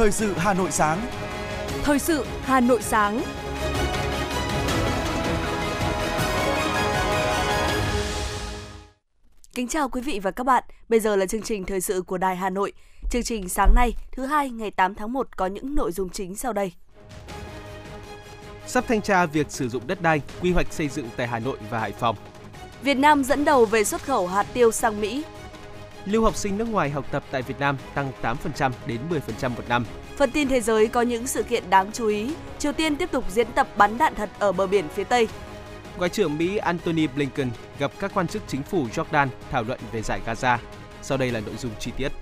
Thời sự Hà Nội sáng. Thời sự Hà Nội sáng. Kính chào quý vị và các bạn. Bây giờ là chương trình thời sự của Đài Hà Nội. Chương trình sáng nay, thứ hai ngày 8 tháng 1 có những nội dung chính sau đây. Sắp thanh tra việc sử dụng đất đai, quy hoạch xây dựng tại Hà Nội và Hải Phòng. Việt Nam dẫn đầu về xuất khẩu hạt tiêu sang Mỹ. Lưu học sinh nước ngoài học tập tại Việt Nam tăng 8% đến 10% một năm. Phần tin thế giới có những sự kiện đáng chú ý. Triều Tiên tiếp tục diễn tập bắn đạn thật ở bờ biển phía Tây. Ngoại trưởng Mỹ Antony Blinken gặp các quan chức chính phủ Jordan thảo luận về giải Gaza. Sau đây là nội dung chi tiết.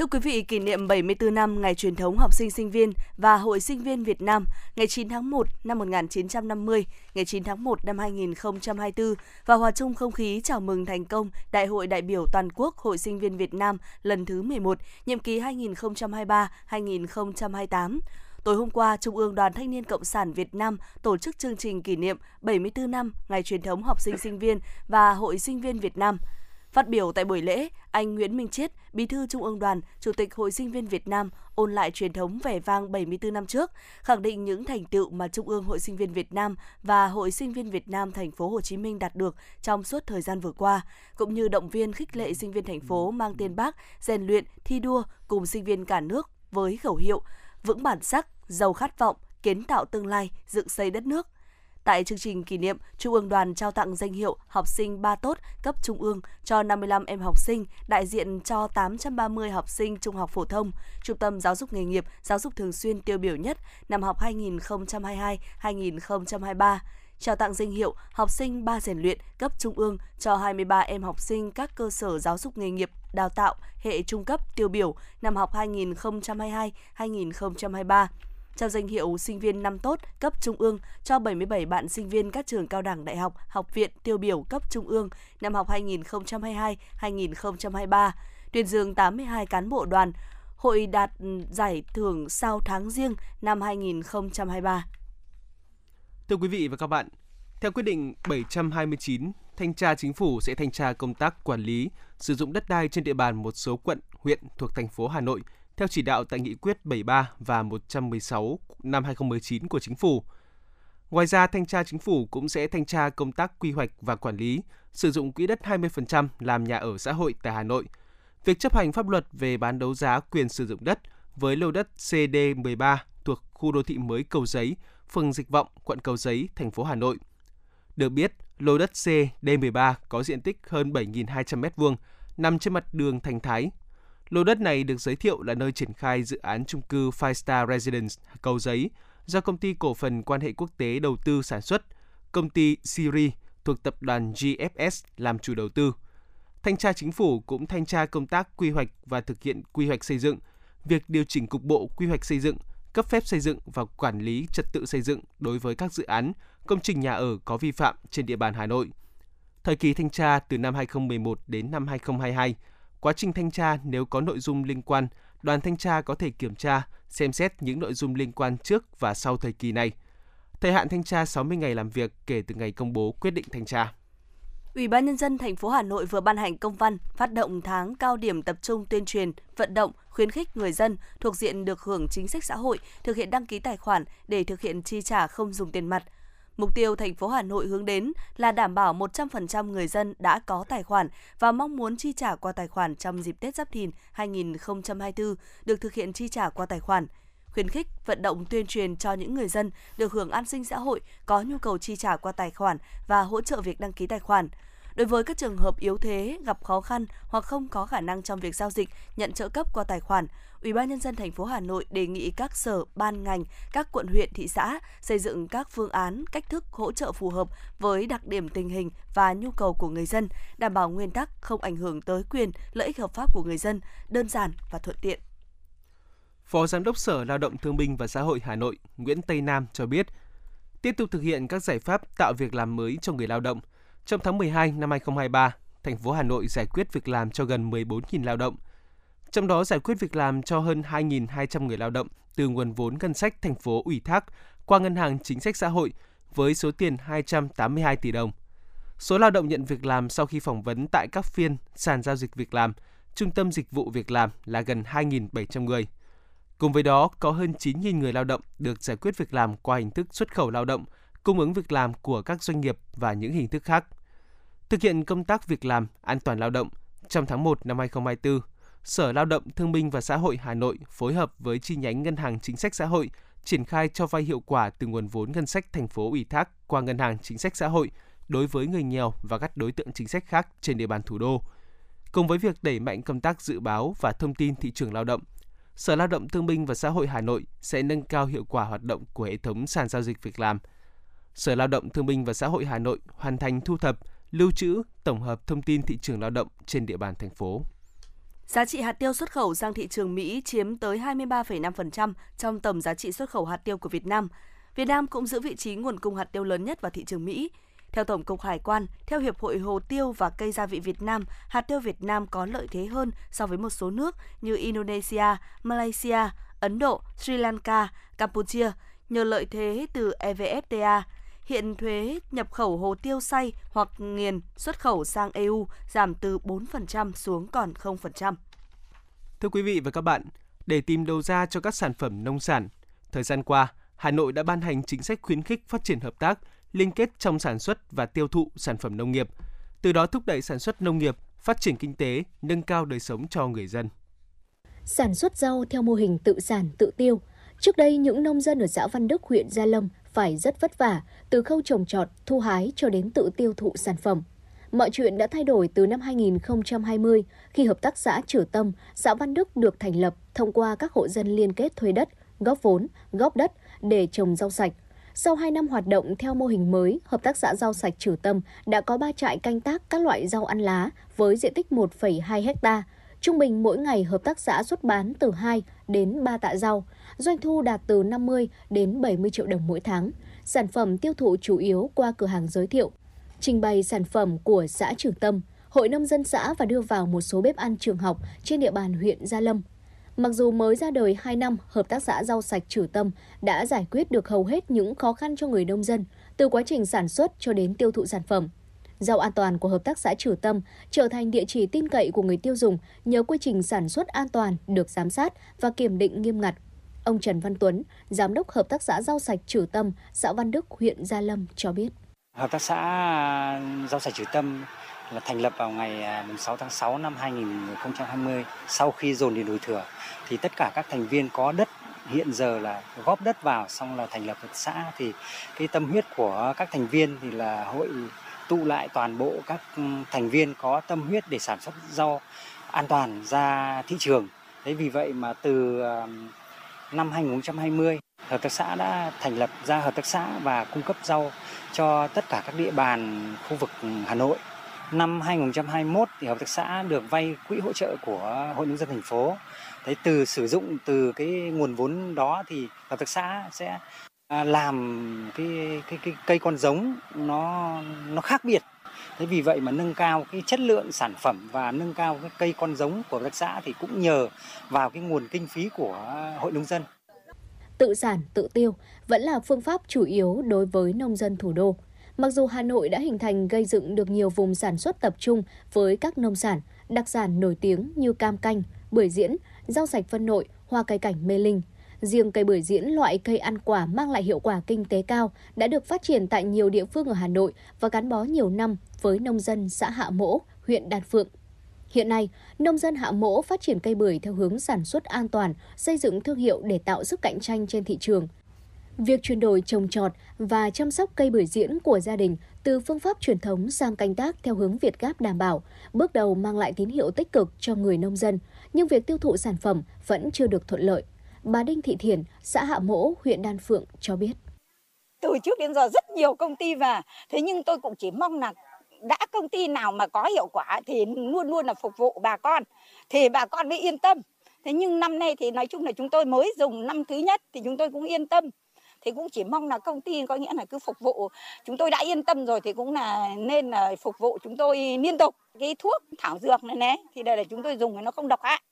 Thưa quý vị, kỷ niệm 74 năm ngày truyền thống học sinh sinh viên và Hội sinh viên Việt Nam ngày 9 tháng 1 năm 1950, ngày 9 tháng 1 năm 2024 và hòa chung không khí chào mừng thành công Đại hội đại biểu toàn quốc Hội sinh viên Việt Nam lần thứ 11, nhiệm kỳ 2023-2028. Tối hôm qua, Trung ương Đoàn Thanh niên Cộng sản Việt Nam tổ chức chương trình kỷ niệm 74 năm ngày truyền thống học sinh sinh viên và Hội sinh viên Việt Nam – Phát biểu tại buổi lễ, anh Nguyễn Minh Chiết, Bí thư Trung ương Đoàn, Chủ tịch Hội sinh viên Việt Nam ôn lại truyền thống vẻ vang 74 năm trước, khẳng định những thành tựu mà Trung ương Hội sinh viên Việt Nam và Hội sinh viên Việt Nam thành phố Hồ Chí Minh đạt được trong suốt thời gian vừa qua, cũng như động viên khích lệ sinh viên thành phố mang tên Bác rèn luyện, thi đua cùng sinh viên cả nước với khẩu hiệu vững bản sắc, giàu khát vọng, kiến tạo tương lai, dựng xây đất nước – Tại chương trình kỷ niệm, Trung ương đoàn trao tặng danh hiệu học sinh ba tốt cấp trung ương cho 55 em học sinh đại diện cho 830 học sinh trung học phổ thông, trung tâm giáo dục nghề nghiệp, giáo dục thường xuyên tiêu biểu nhất năm học 2022-2023 trao tặng danh hiệu học sinh ba rèn luyện cấp trung ương cho 23 em học sinh các cơ sở giáo dục nghề nghiệp đào tạo hệ trung cấp tiêu biểu năm học 2022-2023 trao danh hiệu sinh viên năm tốt cấp trung ương cho 77 bạn sinh viên các trường cao đẳng đại học, học viện tiêu biểu cấp trung ương năm học 2022-2023, tuyên dương 82 cán bộ đoàn, hội đạt ừ, giải thưởng sau tháng riêng năm 2023. Thưa quý vị và các bạn, theo quyết định 729, Thanh tra Chính phủ sẽ thanh tra công tác quản lý, sử dụng đất đai trên địa bàn một số quận, huyện thuộc thành phố Hà Nội – theo chỉ đạo tại Nghị quyết 73 và 116 năm 2019 của Chính phủ. Ngoài ra, Thanh tra Chính phủ cũng sẽ thanh tra công tác quy hoạch và quản lý, sử dụng quỹ đất 20% làm nhà ở xã hội tại Hà Nội, việc chấp hành pháp luật về bán đấu giá quyền sử dụng đất với lô đất CD13 thuộc khu đô thị mới Cầu Giấy, phường Dịch Vọng, quận Cầu Giấy, thành phố Hà Nội. Được biết, lô đất CD13 có diện tích hơn 7.200 m2, nằm trên mặt đường Thành Thái, Lô đất này được giới thiệu là nơi triển khai dự án chung cư Five Star Residence Cầu Giấy do công ty cổ phần quan hệ quốc tế đầu tư sản xuất, công ty Siri thuộc tập đoàn GFS làm chủ đầu tư. Thanh tra chính phủ cũng thanh tra công tác quy hoạch và thực hiện quy hoạch xây dựng, việc điều chỉnh cục bộ quy hoạch xây dựng, cấp phép xây dựng và quản lý trật tự xây dựng đối với các dự án, công trình nhà ở có vi phạm trên địa bàn Hà Nội. Thời kỳ thanh tra từ năm 2011 đến năm 2022, Quá trình thanh tra nếu có nội dung liên quan, đoàn thanh tra có thể kiểm tra, xem xét những nội dung liên quan trước và sau thời kỳ này. Thời hạn thanh tra 60 ngày làm việc kể từ ngày công bố quyết định thanh tra. Ủy ban nhân dân thành phố Hà Nội vừa ban hành công văn phát động tháng cao điểm tập trung tuyên truyền, vận động, khuyến khích người dân thuộc diện được hưởng chính sách xã hội thực hiện đăng ký tài khoản để thực hiện chi trả không dùng tiền mặt – Mục tiêu thành phố Hà Nội hướng đến là đảm bảo 100% người dân đã có tài khoản và mong muốn chi trả qua tài khoản trong dịp Tết Giáp Thìn 2024 được thực hiện chi trả qua tài khoản khuyến khích vận động tuyên truyền cho những người dân được hưởng an sinh xã hội có nhu cầu chi trả qua tài khoản và hỗ trợ việc đăng ký tài khoản. Đối với các trường hợp yếu thế, gặp khó khăn hoặc không có khả năng trong việc giao dịch, nhận trợ cấp qua tài khoản, Ủy ban nhân dân thành phố Hà Nội đề nghị các sở, ban ngành, các quận huyện, thị xã xây dựng các phương án, cách thức hỗ trợ phù hợp với đặc điểm tình hình và nhu cầu của người dân, đảm bảo nguyên tắc không ảnh hưởng tới quyền, lợi ích hợp pháp của người dân, đơn giản và thuận tiện. Phó Giám đốc Sở Lao động Thương binh và Xã hội Hà Nội Nguyễn Tây Nam cho biết, tiếp tục thực hiện các giải pháp tạo việc làm mới cho người lao động. Trong tháng 12 năm 2023, thành phố Hà Nội giải quyết việc làm cho gần 14.000 lao động – trong đó giải quyết việc làm cho hơn 2.200 người lao động từ nguồn vốn ngân sách thành phố ủy thác qua Ngân hàng Chính sách Xã hội với số tiền 282 tỷ đồng. Số lao động nhận việc làm sau khi phỏng vấn tại các phiên sàn giao dịch việc làm, trung tâm dịch vụ việc làm là gần 2.700 người. Cùng với đó, có hơn 9.000 người lao động được giải quyết việc làm qua hình thức xuất khẩu lao động, cung ứng việc làm của các doanh nghiệp và những hình thức khác. Thực hiện công tác việc làm an toàn lao động, trong tháng 1 năm 2024, Sở Lao động Thương binh và Xã hội Hà Nội phối hợp với chi nhánh Ngân hàng Chính sách Xã hội triển khai cho vay hiệu quả từ nguồn vốn ngân sách thành phố ủy thác qua Ngân hàng Chính sách Xã hội đối với người nghèo và các đối tượng chính sách khác trên địa bàn thủ đô. Cùng với việc đẩy mạnh công tác dự báo và thông tin thị trường lao động, Sở Lao động Thương binh và Xã hội Hà Nội sẽ nâng cao hiệu quả hoạt động của hệ thống sàn giao dịch việc làm. Sở Lao động Thương binh và Xã hội Hà Nội hoàn thành thu thập, lưu trữ, tổng hợp thông tin thị trường lao động trên địa bàn thành phố. Giá trị hạt tiêu xuất khẩu sang thị trường Mỹ chiếm tới 23,5% trong tổng giá trị xuất khẩu hạt tiêu của Việt Nam. Việt Nam cũng giữ vị trí nguồn cung hạt tiêu lớn nhất vào thị trường Mỹ. Theo Tổng cục Hải quan, theo Hiệp hội Hồ tiêu và Cây gia vị Việt Nam, hạt tiêu Việt Nam có lợi thế hơn so với một số nước như Indonesia, Malaysia, Ấn Độ, Sri Lanka, Campuchia nhờ lợi thế từ EVFTA. Hiện thuế nhập khẩu hồ tiêu xay hoặc nghiền xuất khẩu sang EU giảm từ 4% xuống còn 0%. Thưa quý vị và các bạn, để tìm đầu ra cho các sản phẩm nông sản, thời gian qua, Hà Nội đã ban hành chính sách khuyến khích phát triển hợp tác liên kết trong sản xuất và tiêu thụ sản phẩm nông nghiệp, từ đó thúc đẩy sản xuất nông nghiệp, phát triển kinh tế, nâng cao đời sống cho người dân. Sản xuất rau theo mô hình tự sản tự tiêu. Trước đây, những nông dân ở xã Văn Đức, huyện Gia Lâm phải rất vất vả từ khâu trồng trọt, thu hái cho đến tự tiêu thụ sản phẩm. Mọi chuyện đã thay đổi từ năm 2020 khi Hợp tác xã Trử Tâm, xã Văn Đức được thành lập thông qua các hộ dân liên kết thuê đất, góp vốn, góp đất để trồng rau sạch – sau 2 năm hoạt động theo mô hình mới, Hợp tác xã rau sạch Trử Tâm đã có 3 trại canh tác các loại rau ăn lá với diện tích 1,2 hecta. Trung bình mỗi ngày hợp tác xã xuất bán từ 2 đến 3 tạ rau, doanh thu đạt từ 50 đến 70 triệu đồng mỗi tháng. Sản phẩm tiêu thụ chủ yếu qua cửa hàng giới thiệu. Trình bày sản phẩm của xã Trường Tâm, Hội nông dân xã và đưa vào một số bếp ăn trường học trên địa bàn huyện Gia Lâm. Mặc dù mới ra đời 2 năm, Hợp tác xã rau sạch Trử Tâm đã giải quyết được hầu hết những khó khăn cho người nông dân, từ quá trình sản xuất cho đến tiêu thụ sản phẩm. Rau an toàn của Hợp tác xã Trử Tâm trở thành địa chỉ tin cậy của người tiêu dùng nhờ quy trình sản xuất an toàn được giám sát và kiểm định nghiêm ngặt. Ông Trần Văn Tuấn, Giám đốc Hợp tác xã rau sạch Trử Tâm, xã Văn Đức, huyện Gia Lâm cho biết. Hợp tác xã rau sạch Trử Tâm là thành lập vào ngày à, 6 tháng 6 năm 2020 sau khi dồn điền đổi thừa thì tất cả các thành viên có đất hiện giờ là góp đất vào xong là thành lập hợp xã thì cái tâm huyết của các thành viên thì là hội tụ lại toàn bộ các ừ, thành viên có tâm huyết để sản xuất rau an toàn ra thị trường. Thế vì vậy mà từ à, năm 2020 hợp tác xã đã thành lập ra hợp tác xã và cung cấp rau cho tất cả các địa bàn khu vực Hà Nội. Năm 2021 thì hợp tác xã được vay quỹ hỗ trợ của Hội nông dân thành phố Thế từ sử dụng từ cái nguồn vốn đó thì hợp tác xã sẽ à, làm cái cái cái cây con giống nó nó khác biệt. Thế vì vậy mà nâng cao cái chất lượng sản phẩm và nâng cao cái cây con giống của hợp tác xã thì cũng nhờ vào cái nguồn kinh phí của hội nông dân. Tự sản, tự tiêu vẫn là phương pháp chủ yếu đối với nông dân thủ đô. Mặc dù Hà Nội đã hình thành gây dựng được nhiều vùng sản xuất tập trung với các nông sản, đặc sản nổi tiếng như cam canh, bưởi diễn, rau sạch phân nội, hoa cây cảnh mê linh. Riêng cây bưởi diễn loại cây ăn quả mang lại hiệu quả kinh tế cao đã được phát triển tại nhiều địa phương ở Hà Nội và gắn bó nhiều năm với nông dân xã Hạ Mỗ, huyện Đan Phượng. Hiện nay, nông dân Hạ Mỗ phát triển cây bưởi theo hướng sản xuất an toàn, xây dựng thương hiệu để tạo sức cạnh tranh trên thị trường. Việc chuyển đổi trồng trọt và chăm sóc cây bưởi diễn của gia đình từ phương pháp truyền thống sang canh tác theo hướng Việt Gáp đảm bảo, bước đầu mang lại tín hiệu tích cực cho người nông dân, nhưng việc tiêu thụ sản phẩm vẫn chưa được thuận lợi. Bà Đinh Thị Thiền, xã Hạ Mỗ, huyện Đan Phượng cho biết. Từ trước đến giờ rất nhiều công ty và thế nhưng tôi cũng chỉ mong là đã công ty nào mà có hiệu quả thì luôn luôn là phục vụ bà con, thì bà con mới yên tâm. Thế nhưng năm nay thì nói chung là chúng tôi mới dùng năm thứ nhất thì chúng tôi cũng yên tâm thì cũng chỉ mong là công ty có nghĩa là cứ phục vụ chúng tôi đã yên tâm rồi thì cũng là nên là phục vụ chúng tôi liên tục cái thuốc thảo dược này nè thì đây là chúng tôi dùng thì nó không độc hại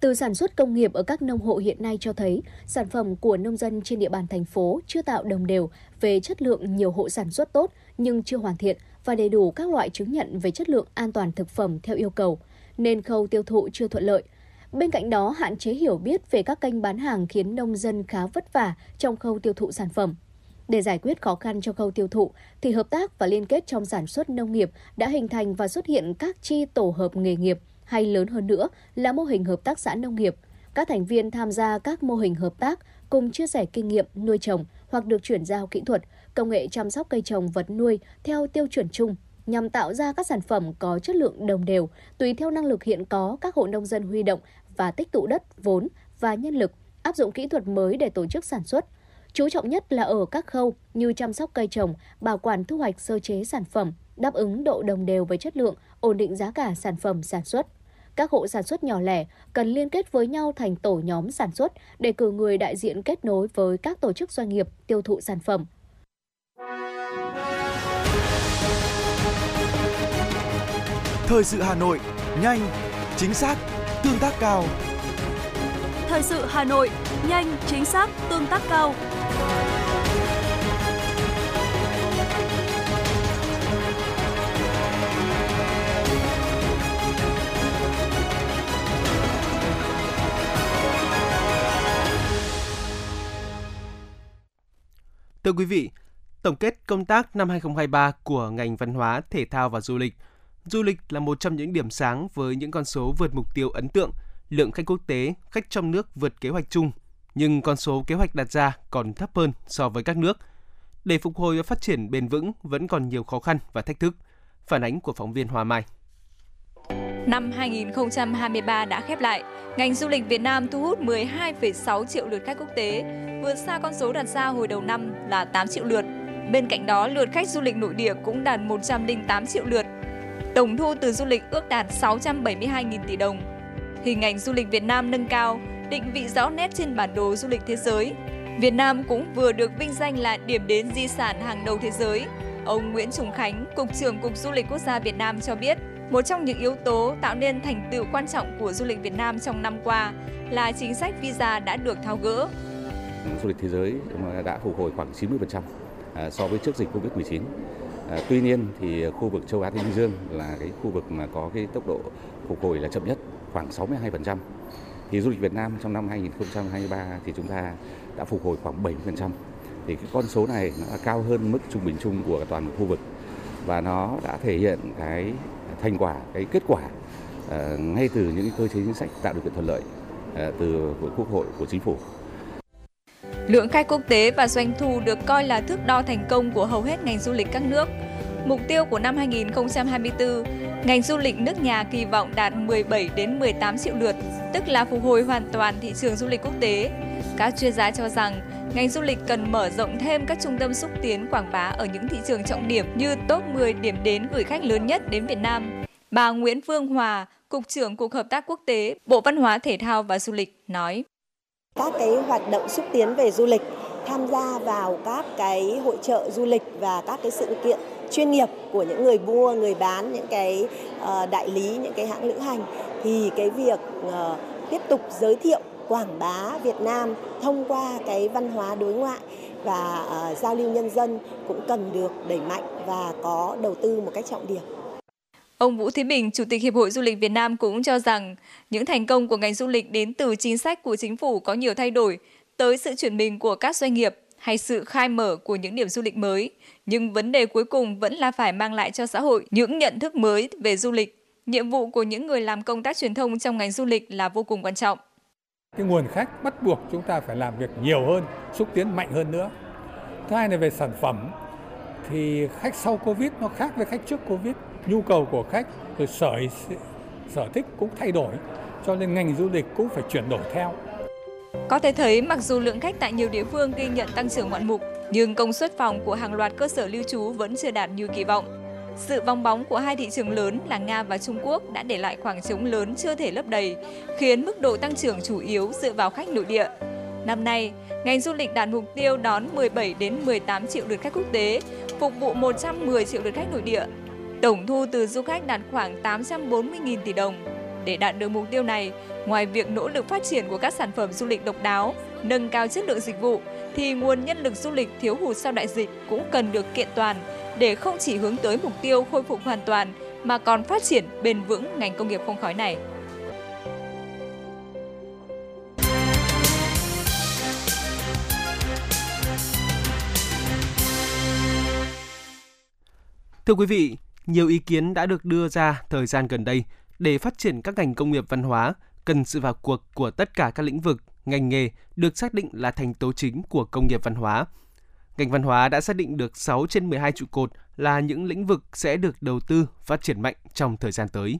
từ sản xuất công nghiệp ở các nông hộ hiện nay cho thấy, sản phẩm của nông dân trên địa bàn thành phố chưa tạo đồng đều về chất lượng nhiều hộ sản xuất tốt nhưng chưa hoàn thiện và đầy đủ các loại chứng nhận về chất lượng an toàn thực phẩm theo yêu cầu, nên khâu tiêu thụ chưa thuận lợi. Bên cạnh đó, hạn chế hiểu biết về các kênh bán hàng khiến nông dân khá vất vả trong khâu tiêu thụ sản phẩm. Để giải quyết khó khăn cho khâu tiêu thụ, thì hợp tác và liên kết trong sản xuất nông nghiệp đã hình thành và xuất hiện các chi tổ hợp nghề nghiệp hay lớn hơn nữa là mô hình hợp tác xã nông nghiệp. Các thành viên tham gia các mô hình hợp tác cùng chia sẻ kinh nghiệm nuôi trồng hoặc được chuyển giao kỹ thuật, công nghệ chăm sóc cây trồng vật nuôi theo tiêu chuẩn chung nhằm tạo ra các sản phẩm có chất lượng đồng đều tùy theo năng lực hiện có các hộ nông dân huy động và tích tụ đất, vốn và nhân lực, áp dụng kỹ thuật mới để tổ chức sản xuất. Chú trọng nhất là ở các khâu như chăm sóc cây trồng, bảo quản thu hoạch sơ chế sản phẩm, đáp ứng độ đồng đều với chất lượng, ổn định giá cả sản phẩm sản xuất. Các hộ sản xuất nhỏ lẻ cần liên kết với nhau thành tổ nhóm sản xuất để cử người đại diện kết nối với các tổ chức doanh nghiệp tiêu thụ sản phẩm. Thời sự Hà Nội, nhanh, chính xác, tương tác cao. Thời sự Hà Nội, nhanh, chính xác, tương tác cao. Thưa quý vị, tổng kết công tác năm 2023 của ngành văn hóa, thể thao và du lịch. Du lịch là một trong những điểm sáng với những con số vượt mục tiêu ấn tượng, lượng khách quốc tế, khách trong nước vượt kế hoạch chung, nhưng con số kế hoạch đặt ra còn thấp hơn so với các nước. Để phục hồi và phát triển bền vững vẫn còn nhiều khó khăn và thách thức. Phản ánh của phóng viên Hòa Mai. Năm 2023 đã khép lại, ngành du lịch Việt Nam thu hút 12,6 triệu lượt khách quốc tế, vượt xa con số đặt ra hồi đầu năm là 8 triệu lượt. Bên cạnh đó, lượt khách du lịch nội địa cũng đạt 108 triệu lượt. Tổng thu từ du lịch ước đạt 672.000 tỷ đồng. Hình ảnh du lịch Việt Nam nâng cao, định vị rõ nét trên bản đồ du lịch thế giới. Việt Nam cũng vừa được vinh danh là điểm đến di sản hàng đầu thế giới. Ông Nguyễn Trùng Khánh, Cục trưởng Cục Du lịch Quốc gia Việt Nam cho biết, một trong những yếu tố tạo nên thành tựu quan trọng của du lịch Việt Nam trong năm qua là chính sách visa đã được tháo gỡ. Du lịch thế giới đã phục hồi khoảng 90% à, so với trước dịch Covid-19. À, tuy nhiên thì khu vực châu Á Thái Bình Dương là cái khu vực mà có cái tốc độ phục hồi là chậm nhất, khoảng 62%. Thì du lịch Việt Nam trong năm 2023 thì chúng ta đã phục hồi khoảng 70%. Thì cái con số này nó cao hơn mức trung bình chung của toàn khu vực và nó đã thể hiện cái thành quả, cái kết quả ờ, ngay từ những cơ chế chính sách tạo điều kiện thuận lợi ờ, từ của Quốc hội, của Chính phủ. Lượng khách quốc tế và doanh thu được coi là thước đo thành công của hầu hết ngành du lịch các nước. Mục tiêu của năm 2024, ngành du lịch nước nhà kỳ vọng đạt 17 đến 18 triệu lượt, tức là phục hồi hoàn toàn thị trường du lịch quốc tế. Các chuyên gia cho rằng ngành du lịch cần mở rộng thêm các trung tâm xúc tiến quảng bá ở những thị trường trọng điểm như top 10 điểm đến gửi khách lớn nhất đến Việt Nam. Bà Nguyễn Phương Hòa, Cục trưởng Cục Hợp tác Quốc tế, Bộ Văn hóa Thể thao và Du lịch nói. Các cái hoạt động xúc tiến về du lịch tham gia vào các cái hội trợ du lịch và các cái sự kiện chuyên nghiệp của những người mua, người bán, những cái ờ, đại lý, những cái hãng lữ hành thì cái việc ờ, tiếp tục giới thiệu quảng bá Việt Nam thông qua cái văn hóa đối ngoại và uh, giao lưu nhân dân cũng cần được đẩy mạnh và có đầu tư một cách trọng điểm. Ông Vũ Thế Bình, Chủ tịch Hiệp hội Du lịch Việt Nam cũng cho rằng những thành công của ngành du lịch đến từ chính sách của chính phủ có nhiều thay đổi, tới sự chuyển mình của các doanh nghiệp hay sự khai mở của những điểm du lịch mới. Nhưng vấn đề cuối cùng vẫn là phải mang lại cho xã hội những nhận thức mới về du lịch. Nhiệm vụ của những người làm công tác truyền thông trong ngành du lịch là vô cùng quan trọng. Cái nguồn khách bắt buộc chúng ta phải làm việc nhiều hơn, xúc tiến mạnh hơn nữa. Thứ hai là về sản phẩm thì khách sau Covid nó khác với khách trước Covid. Nhu cầu của khách rồi sở sở thích cũng thay đổi cho nên ngành du lịch cũng phải chuyển đổi theo. Có thể thấy mặc dù lượng khách tại nhiều địa phương ghi nhận tăng trưởng ngoạn mục, nhưng công suất phòng của hàng loạt cơ sở lưu trú vẫn chưa đạt như kỳ vọng. Sự vong bóng của hai thị trường lớn là Nga và Trung Quốc đã để lại khoảng trống lớn chưa thể lấp đầy, khiến mức độ tăng trưởng chủ yếu dựa vào khách nội địa. Năm nay, ngành du lịch đạt mục tiêu đón 17 đến 18 triệu lượt khách quốc tế, phục vụ 110 triệu lượt khách nội địa. Tổng thu từ du khách đạt khoảng 840.000 tỷ đồng. Để đạt được mục tiêu này, ngoài việc nỗ lực phát triển của các sản phẩm du lịch độc đáo, nâng cao chất lượng dịch vụ, thì nguồn nhân lực du lịch thiếu hụt sau đại dịch cũng cần được kiện toàn để không chỉ hướng tới mục tiêu khôi phục hoàn toàn mà còn phát triển bền vững ngành công nghiệp không khói này. Thưa quý vị, nhiều ý kiến đã được đưa ra thời gian gần đây để phát triển các ngành công nghiệp văn hóa cần sự vào cuộc của tất cả các lĩnh vực ngành nghề được xác định là thành tố chính của công nghiệp văn hóa. Ngành văn hóa đã xác định được 6 trên 12 trụ cột là những lĩnh vực sẽ được đầu tư phát triển mạnh trong thời gian tới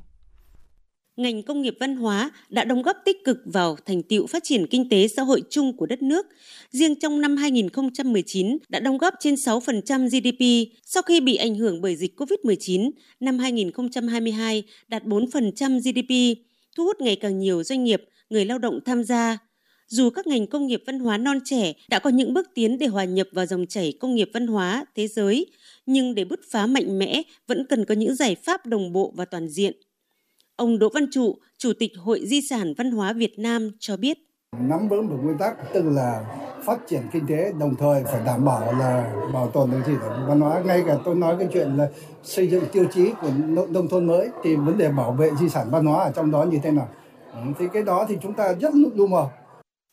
ngành công nghiệp văn hóa đã đóng góp tích cực vào thành tiệu phát triển kinh tế xã hội chung của đất nước. Riêng trong năm 2019 đã đóng góp trên 6% GDP sau khi bị ảnh hưởng bởi dịch COVID-19, năm 2022 đạt 4% GDP, thu hút ngày càng nhiều doanh nghiệp, người lao động tham gia. Dù các ngành công nghiệp văn hóa non trẻ đã có những bước tiến để hòa nhập vào dòng chảy công nghiệp văn hóa thế giới, nhưng để bứt phá mạnh mẽ vẫn cần có những giải pháp đồng bộ và toàn diện. Ông Đỗ Văn Trụ, Chủ tịch Hội Di sản Văn hóa Việt Nam cho biết. Nắm vững được nguyên tắc tức là phát triển kinh tế đồng thời phải đảm bảo là bảo tồn được di sản văn hóa ngay cả tôi nói cái chuyện là xây dựng tiêu chí của nông thôn mới thì vấn đề bảo vệ di sản văn hóa ở trong đó như thế nào ừ, thì cái đó thì chúng ta rất lu mờ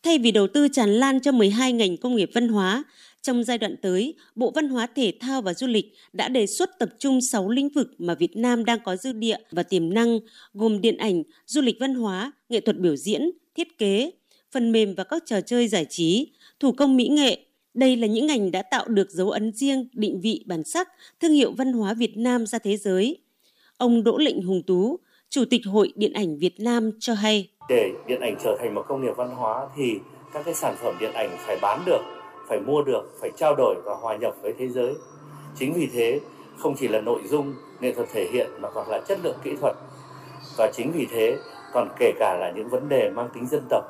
Thay vì đầu tư tràn lan cho 12 ngành công nghiệp văn hóa, trong giai đoạn tới, Bộ Văn hóa Thể thao và Du lịch đã đề xuất tập trung 6 lĩnh vực mà Việt Nam đang có dư địa và tiềm năng, gồm điện ảnh, du lịch văn hóa, nghệ thuật biểu diễn, thiết kế, phần mềm và các trò chơi giải trí, thủ công mỹ nghệ. Đây là những ngành đã tạo được dấu ấn riêng, định vị bản sắc, thương hiệu văn hóa Việt Nam ra thế giới. Ông Đỗ Lệnh Hùng Tú, Chủ tịch Hội Điện ảnh Việt Nam cho hay. Để điện ảnh trở thành một công nghiệp văn hóa thì các cái sản phẩm điện ảnh phải bán được phải mua được, phải trao đổi và hòa nhập với thế giới. Chính vì thế, không chỉ là nội dung, nghệ thuật thể hiện mà còn là chất lượng kỹ thuật. Và chính vì thế, còn kể cả là những vấn đề mang tính dân tộc,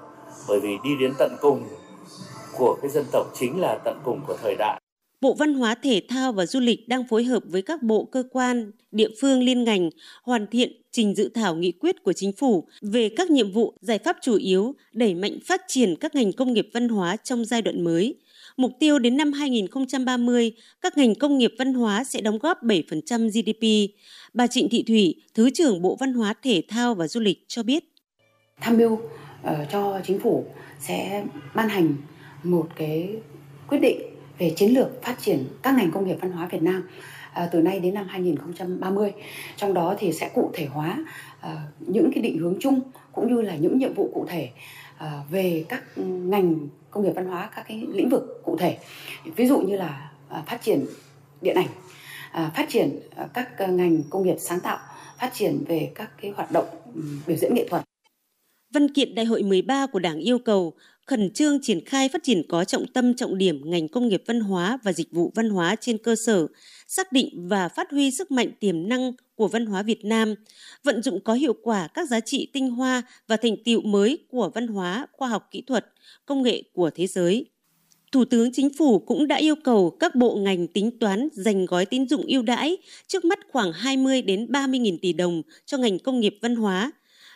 bởi vì đi đến tận cùng của cái dân tộc chính là tận cùng của thời đại. Bộ Văn hóa Thể thao và Du lịch đang phối hợp với các bộ cơ quan, địa phương liên ngành hoàn thiện trình dự thảo nghị quyết của chính phủ về các nhiệm vụ, giải pháp chủ yếu đẩy mạnh phát triển các ngành công nghiệp văn hóa trong giai đoạn mới, Mục tiêu đến năm 2030, các ngành công nghiệp văn hóa sẽ đóng góp 7% GDP. Bà Trịnh Thị Thủy, Thứ trưởng Bộ Văn hóa Thể thao và Du lịch cho biết. Tham mưu uh, cho chính phủ sẽ ban hành một cái quyết định về chiến lược phát triển các ngành công nghiệp văn hóa Việt Nam À, từ nay đến năm 2030. Trong đó thì sẽ cụ thể hóa à, những cái định hướng chung cũng như là những nhiệm vụ cụ thể à, về các ngành công nghiệp văn hóa, các cái lĩnh vực cụ thể ví dụ như là phát triển điện ảnh phát triển các ngành công nghiệp sáng tạo, phát triển về các cái hoạt động biểu diễn nghệ thuật Văn kiện Đại hội 13 của Đảng yêu cầu khẩn trương triển khai phát triển có trọng tâm trọng điểm ngành công nghiệp văn hóa và dịch vụ văn hóa trên cơ sở, xác định và phát huy sức mạnh tiềm năng của văn hóa Việt Nam, vận dụng có hiệu quả các giá trị tinh hoa và thành tiệu mới của văn hóa, khoa học kỹ thuật, công nghệ của thế giới. Thủ tướng Chính phủ cũng đã yêu cầu các bộ ngành tính toán dành gói tín dụng ưu đãi trước mắt khoảng 20 đến 30 nghìn tỷ đồng cho ngành công nghiệp văn hóa.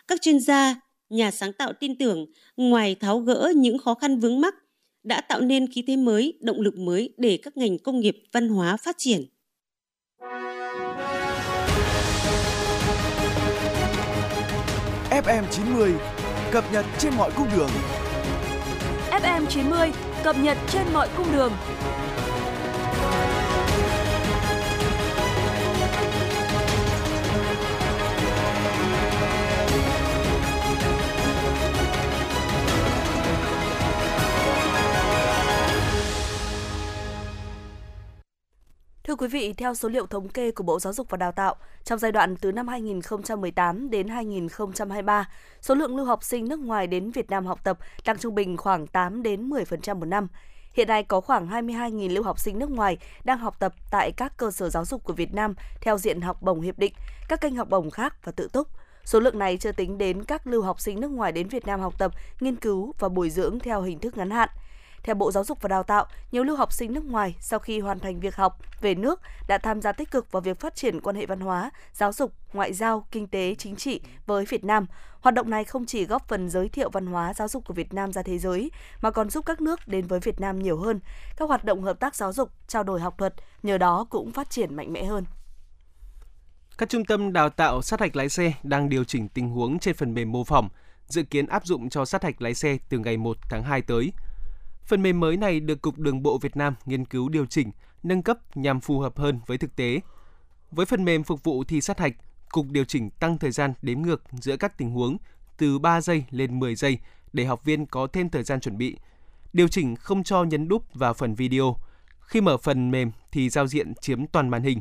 Các chuyên gia, nhà sáng tạo tin tưởng, ngoài tháo gỡ những khó khăn vướng mắc, đã tạo nên khí thế mới, động lực mới để các ngành công nghiệp văn hóa phát triển. FM 90 cập nhật trên mọi cung đường. FM 90 cập nhật trên mọi cung đường. Thưa quý vị, theo số liệu thống kê của Bộ Giáo dục và Đào tạo, trong giai đoạn từ năm 2018 đến 2023, số lượng lưu học sinh nước ngoài đến Việt Nam học tập tăng trung bình khoảng 8 đến 10% một năm. Hiện nay có khoảng 22.000 lưu học sinh nước ngoài đang học tập tại các cơ sở giáo dục của Việt Nam theo diện học bổng hiệp định, các kênh học bổng khác và tự túc. Số lượng này chưa tính đến các lưu học sinh nước ngoài đến Việt Nam học tập, nghiên cứu và bồi dưỡng theo hình thức ngắn hạn – theo Bộ Giáo dục và Đào tạo, nhiều lưu học sinh nước ngoài sau khi hoàn thành việc học về nước đã tham gia tích cực vào việc phát triển quan hệ văn hóa, giáo dục, ngoại giao, kinh tế, chính trị với Việt Nam. Hoạt động này không chỉ góp phần giới thiệu văn hóa giáo dục của Việt Nam ra thế giới, mà còn giúp các nước đến với Việt Nam nhiều hơn. Các hoạt động hợp tác giáo dục, trao đổi học thuật nhờ đó cũng phát triển mạnh mẽ hơn. Các trung tâm đào tạo sát hạch lái xe đang điều chỉnh tình huống trên phần mềm mô phỏng, dự kiến áp dụng cho sát hạch lái xe từ ngày 1 tháng 2 tới. Phần mềm mới này được Cục Đường bộ Việt Nam nghiên cứu điều chỉnh, nâng cấp nhằm phù hợp hơn với thực tế. Với phần mềm phục vụ thi sát hạch, Cục điều chỉnh tăng thời gian đếm ngược giữa các tình huống từ 3 giây lên 10 giây để học viên có thêm thời gian chuẩn bị. Điều chỉnh không cho nhấn đúp vào phần video. Khi mở phần mềm thì giao diện chiếm toàn màn hình.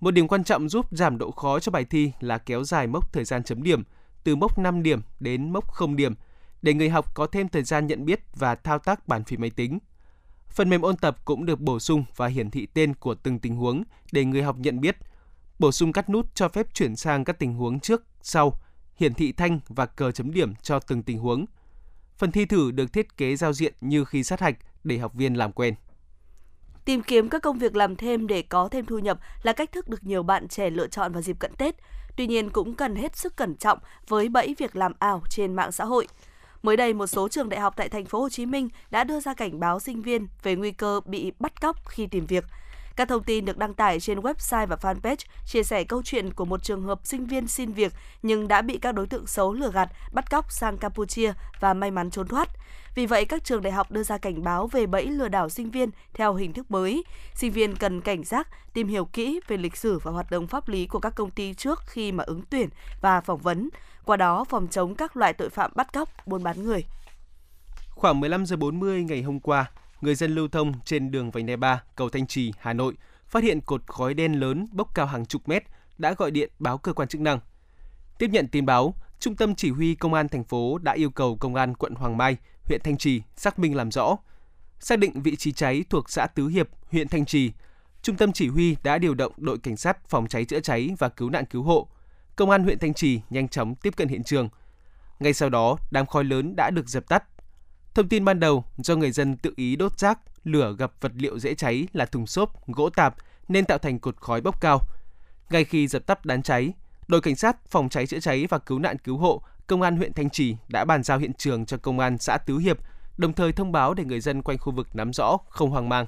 Một điểm quan trọng giúp giảm độ khó cho bài thi là kéo dài mốc thời gian chấm điểm từ mốc 5 điểm đến mốc 0 điểm để người học có thêm thời gian nhận biết và thao tác bàn phím máy tính. Phần mềm ôn tập cũng được bổ sung và hiển thị tên của từng tình huống để người học nhận biết. Bổ sung các nút cho phép chuyển sang các tình huống trước, sau, hiển thị thanh và cờ chấm điểm cho từng tình huống. Phần thi thử được thiết kế giao diện như khi sát hạch để học viên làm quen. Tìm kiếm các công việc làm thêm để có thêm thu nhập là cách thức được nhiều bạn trẻ lựa chọn vào dịp cận Tết. Tuy nhiên cũng cần hết sức cẩn trọng với bẫy việc làm ảo trên mạng xã hội. Mới đây, một số trường đại học tại thành phố Hồ Chí Minh đã đưa ra cảnh báo sinh viên về nguy cơ bị bắt cóc khi tìm việc. Các thông tin được đăng tải trên website và fanpage chia sẻ câu chuyện của một trường hợp sinh viên xin việc nhưng đã bị các đối tượng xấu lừa gạt, bắt cóc sang Campuchia và may mắn trốn thoát. Vì vậy, các trường đại học đưa ra cảnh báo về bẫy lừa đảo sinh viên theo hình thức mới. Sinh viên cần cảnh giác, tìm hiểu kỹ về lịch sử và hoạt động pháp lý của các công ty trước khi mà ứng tuyển và phỏng vấn, qua đó phòng chống các loại tội phạm bắt cóc, buôn bán người. Khoảng 15 giờ 40 ngày hôm qua, người dân lưu thông trên đường vành đai 3, cầu Thanh Trì, Hà Nội phát hiện cột khói đen lớn bốc cao hàng chục mét đã gọi điện báo cơ quan chức năng. Tiếp nhận tin báo, Trung tâm Chỉ huy Công an thành phố đã yêu cầu Công an quận Hoàng Mai, huyện Thanh Trì xác minh làm rõ. Xác định vị trí cháy thuộc xã Tứ Hiệp, huyện Thanh Trì, Trung tâm Chỉ huy đã điều động đội cảnh sát phòng cháy chữa cháy và cứu nạn cứu hộ. Công an huyện Thanh Trì nhanh chóng tiếp cận hiện trường. Ngay sau đó, đám khói lớn đã được dập tắt. Thông tin ban đầu, do người dân tự ý đốt rác, lửa gặp vật liệu dễ cháy là thùng xốp, gỗ tạp nên tạo thành cột khói bốc cao. Ngay khi dập tắt đám cháy, đội cảnh sát phòng cháy chữa cháy và cứu nạn cứu hộ, công an huyện Thanh Trì đã bàn giao hiện trường cho công an xã Tứ Hiệp, đồng thời thông báo để người dân quanh khu vực nắm rõ, không hoang mang.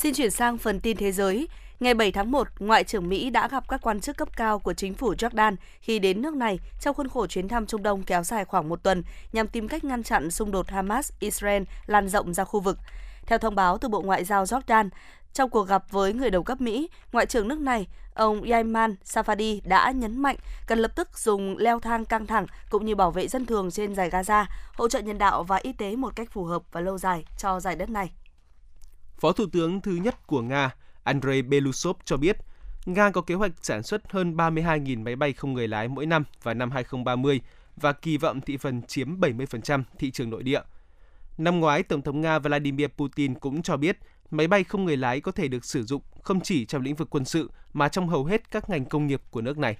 Xin chuyển sang phần tin thế giới. Ngày 7 tháng 1, Ngoại trưởng Mỹ đã gặp các quan chức cấp cao của chính phủ Jordan khi đến nước này trong khuôn khổ chuyến thăm Trung Đông kéo dài khoảng một tuần nhằm tìm cách ngăn chặn xung đột Hamas-Israel lan rộng ra khu vực. Theo thông báo từ Bộ Ngoại giao Jordan, trong cuộc gặp với người đầu cấp Mỹ, Ngoại trưởng nước này, ông Yaman Safadi đã nhấn mạnh cần lập tức dùng leo thang căng thẳng cũng như bảo vệ dân thường trên giải Gaza, hỗ trợ nhân đạo và y tế một cách phù hợp và lâu dài cho giải đất này. Phó Thủ tướng thứ nhất của Nga, Andrei Belousov cho biết, Nga có kế hoạch sản xuất hơn 32.000 máy bay không người lái mỗi năm vào năm 2030 và kỳ vọng thị phần chiếm 70% thị trường nội địa. Năm ngoái, Tổng thống Nga Vladimir Putin cũng cho biết máy bay không người lái có thể được sử dụng không chỉ trong lĩnh vực quân sự mà trong hầu hết các ngành công nghiệp của nước này.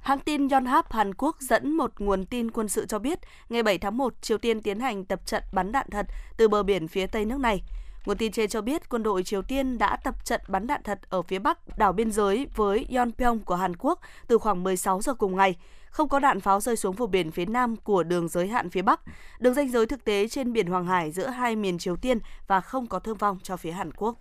Hãng tin Yonhap Hàn Quốc dẫn một nguồn tin quân sự cho biết, ngày 7 tháng 1, Triều Tiên tiến hành tập trận bắn đạn thật từ bờ biển phía tây nước này. Nguồn tin trên cho biết quân đội Triều Tiên đã tập trận bắn đạn thật ở phía bắc đảo biên giới với Yonpyeong của Hàn Quốc từ khoảng 16 giờ cùng ngày. Không có đạn pháo rơi xuống vùng biển phía nam của đường giới hạn phía bắc, đường ranh giới thực tế trên biển Hoàng Hải giữa hai miền Triều Tiên và không có thương vong cho phía Hàn Quốc.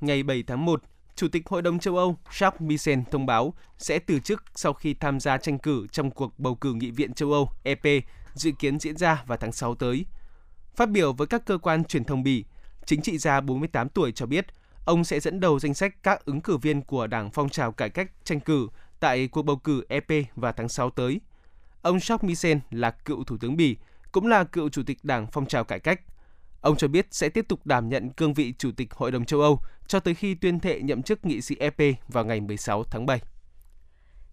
Ngày 7 tháng 1, Chủ tịch Hội đồng châu Âu Charles Michel thông báo sẽ từ chức sau khi tham gia tranh cử trong cuộc bầu cử Nghị viện châu Âu EP dự kiến diễn ra vào tháng 6 tới. Phát biểu với các cơ quan truyền thông Bỉ, chính trị gia 48 tuổi cho biết ông sẽ dẫn đầu danh sách các ứng cử viên của Đảng Phong trào Cải cách tranh cử tại cuộc bầu cử EP vào tháng 6 tới. Ông Jacques Michel là cựu Thủ tướng Bỉ, cũng là cựu Chủ tịch Đảng Phong trào Cải cách. Ông cho biết sẽ tiếp tục đảm nhận cương vị Chủ tịch Hội đồng châu Âu cho tới khi tuyên thệ nhậm chức nghị sĩ EP vào ngày 16 tháng 7.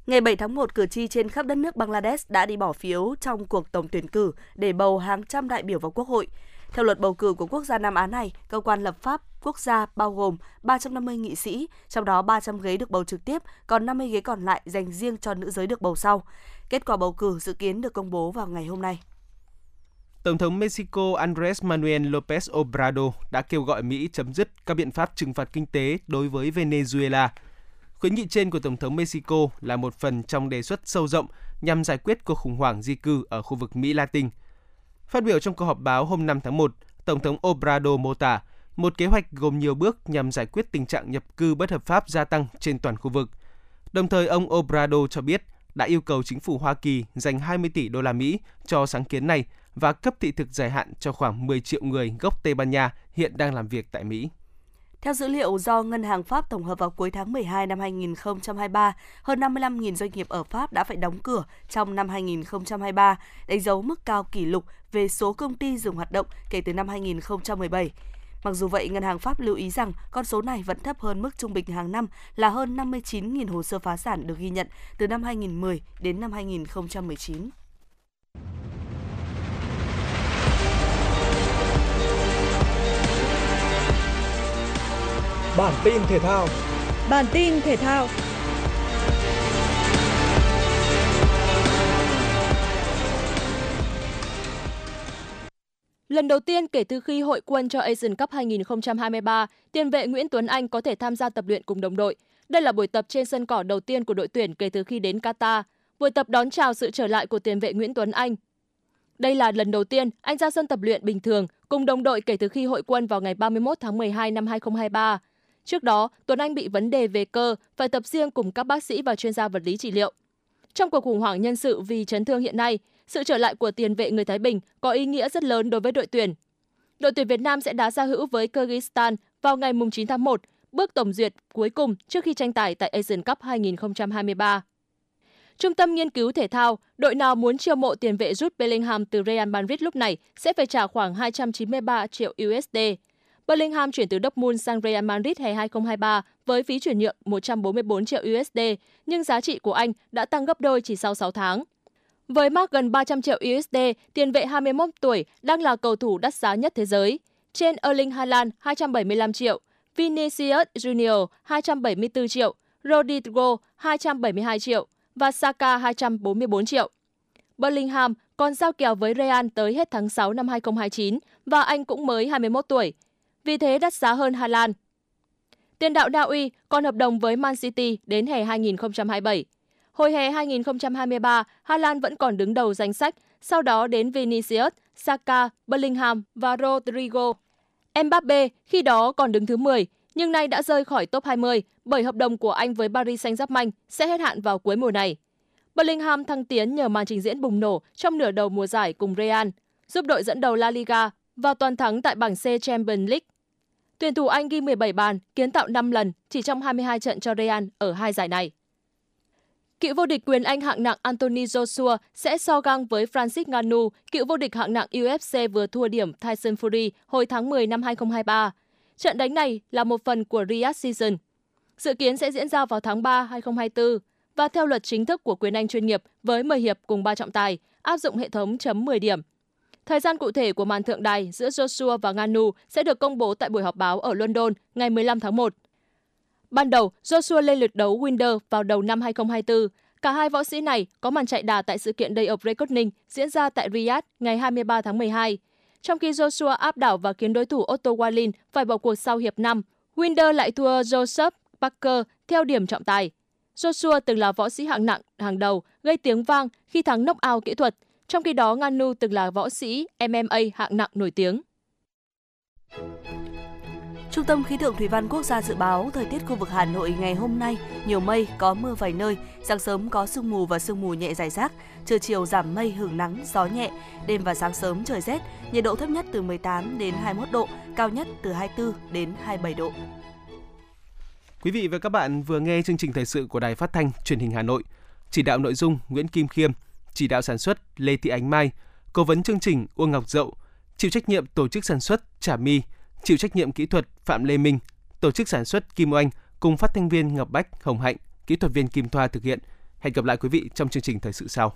Ngày 7 tháng 1, cử tri trên khắp đất nước Bangladesh đã đi bỏ phiếu trong cuộc tổng tuyển cử để bầu hàng trăm đại biểu vào Quốc hội. Theo luật bầu cử của quốc gia Nam Á này, cơ quan lập pháp quốc gia bao gồm 350 nghị sĩ, trong đó 300 ghế được bầu trực tiếp, còn 50 ghế còn lại dành riêng cho nữ giới được bầu sau. Kết quả bầu cử dự kiến được công bố vào ngày hôm nay. Tổng thống Mexico Andrés Manuel López Obrador đã kêu gọi Mỹ chấm dứt các biện pháp trừng phạt kinh tế đối với Venezuela. Khuyến nghị trên của Tổng thống Mexico là một phần trong đề xuất sâu rộng nhằm giải quyết cuộc khủng hoảng di cư ở khu vực Mỹ Latin – Phát biểu trong cuộc họp báo hôm 5 tháng 1, Tổng thống Obrador mô tả một kế hoạch gồm nhiều bước nhằm giải quyết tình trạng nhập cư bất hợp pháp gia tăng trên toàn khu vực. Đồng thời, ông Obrador cho biết đã yêu cầu chính phủ Hoa Kỳ dành 20 tỷ đô la Mỹ cho sáng kiến này và cấp thị thực dài hạn cho khoảng 10 triệu người gốc Tây Ban Nha hiện đang làm việc tại Mỹ. Theo dữ liệu do Ngân hàng Pháp tổng hợp vào cuối tháng 12 năm 2023, hơn 55.000 doanh nghiệp ở Pháp đã phải đóng cửa trong năm 2023, đánh dấu mức cao kỷ lục về số công ty dừng hoạt động kể từ năm 2017. Mặc dù vậy, Ngân hàng Pháp lưu ý rằng con số này vẫn thấp hơn mức trung bình hàng năm là hơn 59.000 hồ sơ phá sản được ghi nhận từ năm 2010 đến năm 2019. Bản tin thể thao. Bản tin thể thao. Lần đầu tiên kể từ khi hội quân cho Asian Cup 2023, tiền vệ Nguyễn Tuấn Anh có thể tham gia tập luyện cùng đồng đội. Đây là buổi tập trên sân cỏ đầu tiên của đội tuyển kể từ khi đến Qatar. Buổi tập đón chào sự trở lại của tiền vệ Nguyễn Tuấn Anh. Đây là lần đầu tiên anh ra sân tập luyện bình thường cùng đồng đội kể từ khi hội quân vào ngày 31 tháng 12 năm 2023. Trước đó, Tuấn Anh bị vấn đề về cơ, phải tập riêng cùng các bác sĩ và chuyên gia vật lý trị liệu. Trong cuộc khủng hoảng nhân sự vì chấn thương hiện nay, sự trở lại của tiền vệ người Thái Bình có ý nghĩa rất lớn đối với đội tuyển. Đội tuyển Việt Nam sẽ đá giao hữu với Kyrgyzstan vào ngày 9 tháng 1, bước tổng duyệt cuối cùng trước khi tranh tài tại Asian Cup 2023. Trung tâm nghiên cứu thể thao, đội nào muốn chiêu mộ tiền vệ rút Bellingham từ Real Madrid lúc này sẽ phải trả khoảng 293 triệu USD. Bellingham chuyển từ Dortmund sang Real Madrid hè 2023 với phí chuyển nhượng 144 triệu USD, nhưng giá trị của anh đã tăng gấp đôi chỉ sau 6 tháng. Với mark gần 300 triệu USD, tiền vệ 21 tuổi đang là cầu thủ đắt giá nhất thế giới. Trên Erling Haaland 275 triệu, Vinicius Junior 274 triệu, Rodrigo 272 triệu và Saka 244 triệu. Bellingham còn giao kèo với Real tới hết tháng 6 năm 2029 và anh cũng mới 21 tuổi vì thế đắt giá hơn Hà Lan. Tiền đạo Na Uy còn hợp đồng với Man City đến hè 2027. Hồi hè 2023, Hà Lan vẫn còn đứng đầu danh sách, sau đó đến Vinicius, Saka, Bellingham và Rodrigo. Mbappe khi đó còn đứng thứ 10, nhưng nay đã rơi khỏi top 20 bởi hợp đồng của anh với Paris Saint-Germain sẽ hết hạn vào cuối mùa này. Bellingham thăng tiến nhờ màn trình diễn bùng nổ trong nửa đầu mùa giải cùng Real, giúp đội dẫn đầu La Liga vào toàn thắng tại bảng C Champions League. Tuyển thủ Anh ghi 17 bàn, kiến tạo 5 lần chỉ trong 22 trận cho Real ở hai giải này. Cựu vô địch quyền Anh hạng nặng Anthony Joshua sẽ so găng với Francis Ngannou, cựu vô địch hạng nặng UFC vừa thua điểm Tyson Fury hồi tháng 10 năm 2023. Trận đánh này là một phần của Riyadh Season. Dự kiến sẽ diễn ra vào tháng 3 2024 và theo luật chính thức của quyền Anh chuyên nghiệp với 10 hiệp cùng 3 trọng tài, áp dụng hệ thống chấm 10 điểm. Thời gian cụ thể của màn thượng đài giữa Joshua và Nganu sẽ được công bố tại buổi họp báo ở London ngày 15 tháng 1. Ban đầu, Joshua lên lượt đấu Winder vào đầu năm 2024. Cả hai võ sĩ này có màn chạy đà tại sự kiện Day of Reckoning diễn ra tại Riyadh ngày 23 tháng 12. Trong khi Joshua áp đảo và khiến đối thủ Otto Wallin phải bỏ cuộc sau hiệp 5, Winder lại thua Joseph Parker theo điểm trọng tài. Joshua từng là võ sĩ hạng nặng hàng đầu, gây tiếng vang khi thắng knockout kỹ thuật – trong khi đó, Nganu từng là võ sĩ MMA hạng nặng nổi tiếng. Trung tâm Khí tượng Thủy văn Quốc gia dự báo thời tiết khu vực Hà Nội ngày hôm nay nhiều mây, có mưa vài nơi, sáng sớm có sương mù và sương mù nhẹ dài rác, trưa chiều giảm mây hưởng nắng, gió nhẹ, đêm và sáng sớm trời rét, nhiệt độ thấp nhất từ 18 đến 21 độ, cao nhất từ 24 đến 27 độ. Quý vị và các bạn vừa nghe chương trình thời sự của Đài Phát thanh Truyền hình Hà Nội. Chỉ đạo nội dung Nguyễn Kim Khiêm, chỉ đạo sản xuất Lê Thị Ánh Mai, cố vấn chương trình Uông Ngọc Dậu, chịu trách nhiệm tổ chức sản xuất Trà My, chịu trách nhiệm kỹ thuật Phạm Lê Minh, tổ chức sản xuất Kim Oanh cùng phát thanh viên Ngọc Bách, Hồng Hạnh, kỹ thuật viên Kim Thoa thực hiện. Hẹn gặp lại quý vị trong chương trình thời sự sau.